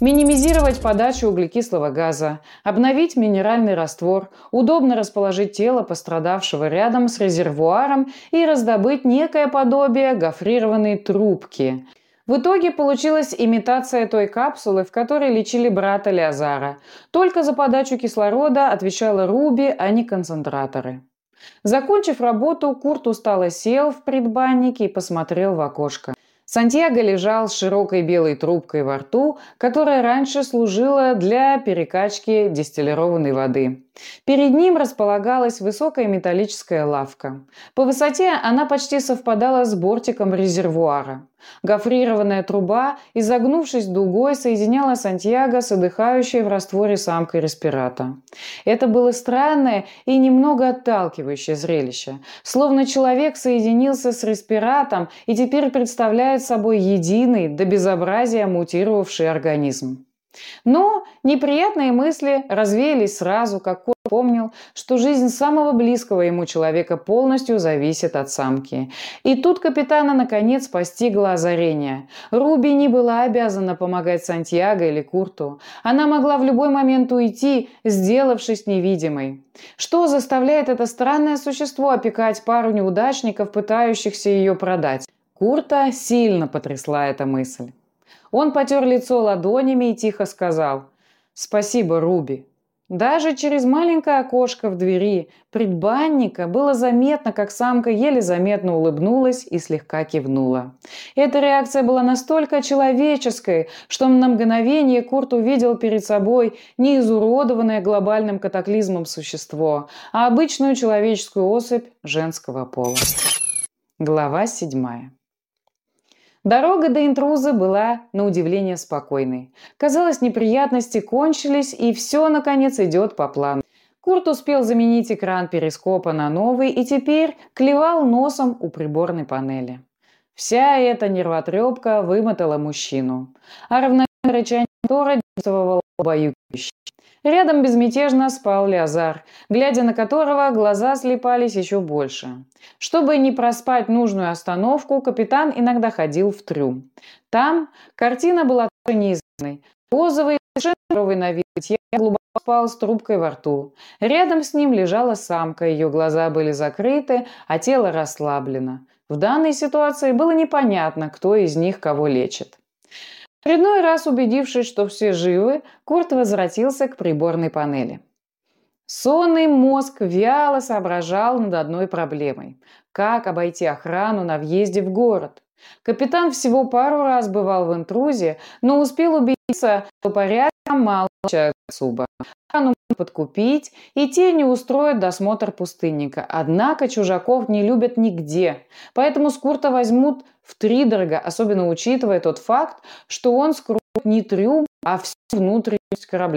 Минимизировать подачу углекислого газа, обновить минеральный раствор, удобно расположить тело пострадавшего рядом с резервуаром и раздобыть некое подобие гофрированной трубки. В итоге получилась имитация той капсулы, в которой лечили брата Леозара. Только за подачу кислорода отвечала Руби, а не концентраторы. Закончив работу, Курт устало сел в предбаннике и посмотрел в окошко. Сантьяго лежал с широкой белой трубкой во рту, которая раньше служила для перекачки дистиллированной воды. Перед ним располагалась высокая металлическая лавка. По высоте она почти совпадала с бортиком резервуара. Гофрированная труба, изогнувшись дугой, соединяла Сантьяго с отдыхающей в растворе самкой респирата. Это было странное и немного отталкивающее зрелище. Словно человек соединился с респиратом и теперь представляет собой единый до безобразия мутировавший организм. Но неприятные мысли развеялись сразу, как помнил, что жизнь самого близкого ему человека полностью зависит от самки. И тут капитана наконец постигло озарение. Руби не была обязана помогать Сантьяго или Курту. Она могла в любой момент уйти, сделавшись невидимой. Что заставляет это странное существо опекать пару неудачников, пытающихся ее продать? Курта сильно потрясла эта мысль. Он потер лицо ладонями и тихо сказал «Спасибо, Руби». Даже через маленькое окошко в двери предбанника было заметно, как самка еле заметно улыбнулась и слегка кивнула. Эта реакция была настолько человеческой, что на мгновение Курт увидел перед собой не изуродованное глобальным катаклизмом существо, а обычную человеческую особь женского пола. Глава седьмая. Дорога до интруза была, на удивление, спокойной. Казалось, неприятности кончились, и все, наконец, идет по плану. Курт успел заменить экран перископа на новый и теперь клевал носом у приборной панели. Вся эта нервотрепка вымотала мужчину, а равномерное рычание мотора действовало убаюкающе. Рядом безмятежно спал Леозар, глядя на которого глаза слепались еще больше. Чтобы не проспать нужную остановку, капитан иногда ходил в трюм. Там картина была тоже неизменной. Розовый, совершенно на вид, я глубоко спал с трубкой во рту. Рядом с ним лежала самка, ее глаза были закрыты, а тело расслаблено. В данной ситуации было непонятно, кто из них кого лечит. Очередной раз убедившись, что все живы, Курт возвратился к приборной панели. Сонный мозг вяло соображал над одной проблемой – как обойти охрану на въезде в город. Капитан всего пару раз бывал в интрузе, но успел убедиться, что порядком мало получают суба. Охрану подкупить, и те не устроят досмотр пустынника. Однако чужаков не любят нигде, поэтому с Курта возьмут в три дорого, особенно учитывая тот факт, что он скроет не трюм, а всю внутренность корабля.